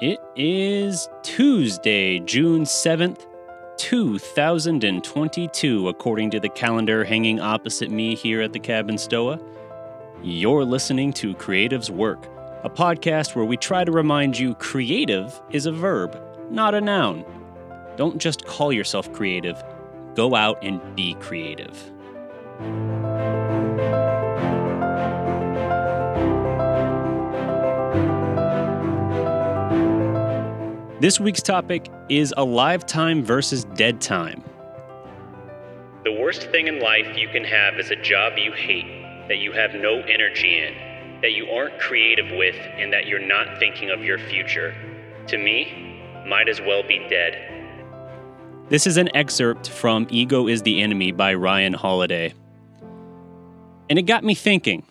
It is Tuesday, June 7th, 2022, according to the calendar hanging opposite me here at the Cabin Stoa. You're listening to Creatives Work, a podcast where we try to remind you creative is a verb, not a noun. Don't just call yourself creative, go out and be creative. This week's topic is alive time versus dead time. The worst thing in life you can have is a job you hate, that you have no energy in, that you aren't creative with, and that you're not thinking of your future. To me, might as well be dead. This is an excerpt from Ego is the Enemy by Ryan Holiday. And it got me thinking.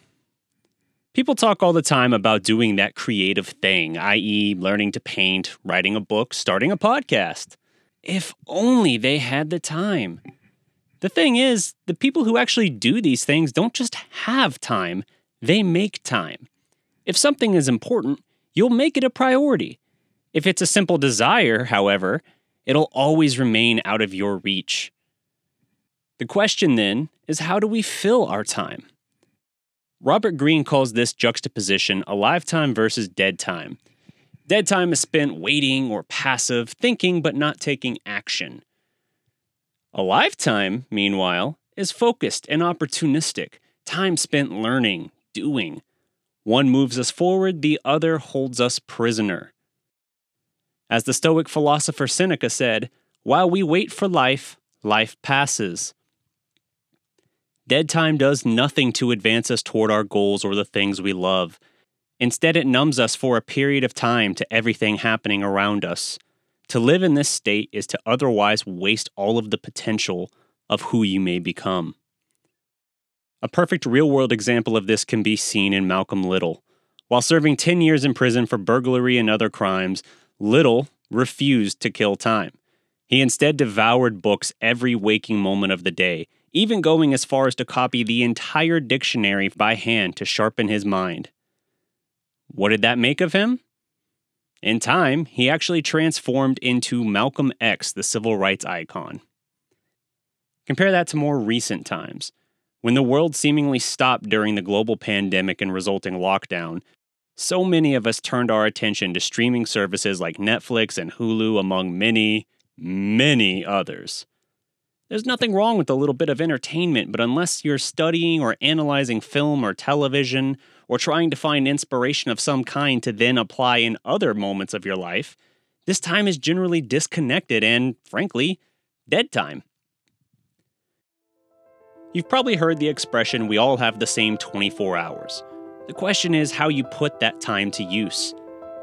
People talk all the time about doing that creative thing, i.e., learning to paint, writing a book, starting a podcast. If only they had the time. The thing is, the people who actually do these things don't just have time, they make time. If something is important, you'll make it a priority. If it's a simple desire, however, it'll always remain out of your reach. The question then is how do we fill our time? Robert Greene calls this juxtaposition alive time versus dead time. Dead time is spent waiting or passive, thinking but not taking action. Alive time, meanwhile, is focused and opportunistic, time spent learning, doing. One moves us forward, the other holds us prisoner. As the Stoic philosopher Seneca said, while we wait for life, life passes. Dead time does nothing to advance us toward our goals or the things we love. Instead, it numbs us for a period of time to everything happening around us. To live in this state is to otherwise waste all of the potential of who you may become. A perfect real world example of this can be seen in Malcolm Little. While serving 10 years in prison for burglary and other crimes, Little refused to kill time. He instead devoured books every waking moment of the day, even going as far as to copy the entire dictionary by hand to sharpen his mind. What did that make of him? In time, he actually transformed into Malcolm X, the civil rights icon. Compare that to more recent times. When the world seemingly stopped during the global pandemic and resulting lockdown, so many of us turned our attention to streaming services like Netflix and Hulu, among many, many others. There's nothing wrong with a little bit of entertainment, but unless you're studying or analyzing film or television, or trying to find inspiration of some kind to then apply in other moments of your life, this time is generally disconnected and, frankly, dead time. You've probably heard the expression, we all have the same 24 hours. The question is how you put that time to use.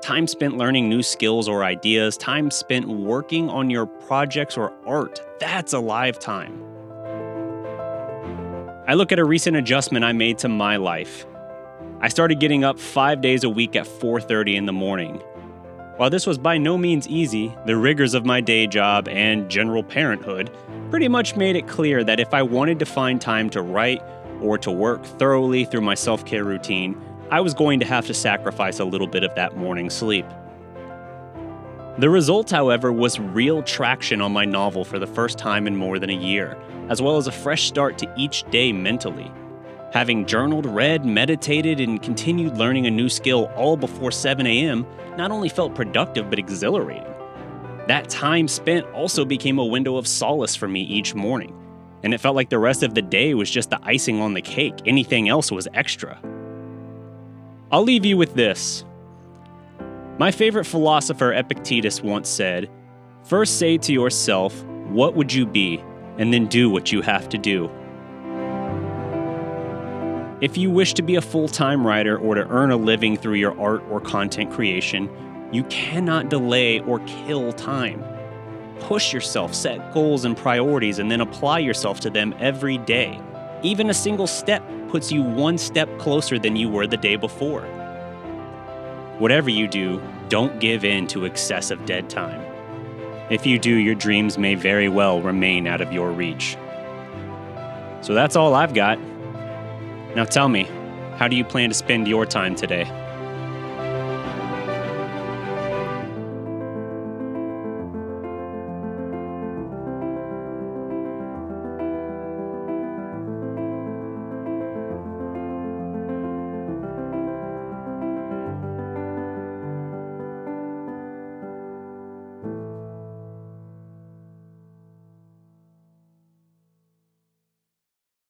Time spent learning new skills or ideas, time spent working on your projects or art, that's alive time. I look at a recent adjustment I made to my life. I started getting up 5 days a week at 4:30 in the morning. While this was by no means easy, the rigors of my day job and general parenthood pretty much made it clear that if I wanted to find time to write or to work thoroughly through my self-care routine, I was going to have to sacrifice a little bit of that morning sleep. The result, however, was real traction on my novel for the first time in more than a year, as well as a fresh start to each day mentally. Having journaled, read, meditated, and continued learning a new skill all before 7 a.m. not only felt productive but exhilarating. That time spent also became a window of solace for me each morning, and it felt like the rest of the day was just the icing on the cake, anything else was extra. I'll leave you with this. My favorite philosopher Epictetus once said First say to yourself, What would you be? and then do what you have to do. If you wish to be a full time writer or to earn a living through your art or content creation, you cannot delay or kill time. Push yourself, set goals and priorities, and then apply yourself to them every day. Even a single step puts you one step closer than you were the day before. Whatever you do, don't give in to excessive dead time. If you do, your dreams may very well remain out of your reach. So that's all I've got. Now tell me, how do you plan to spend your time today?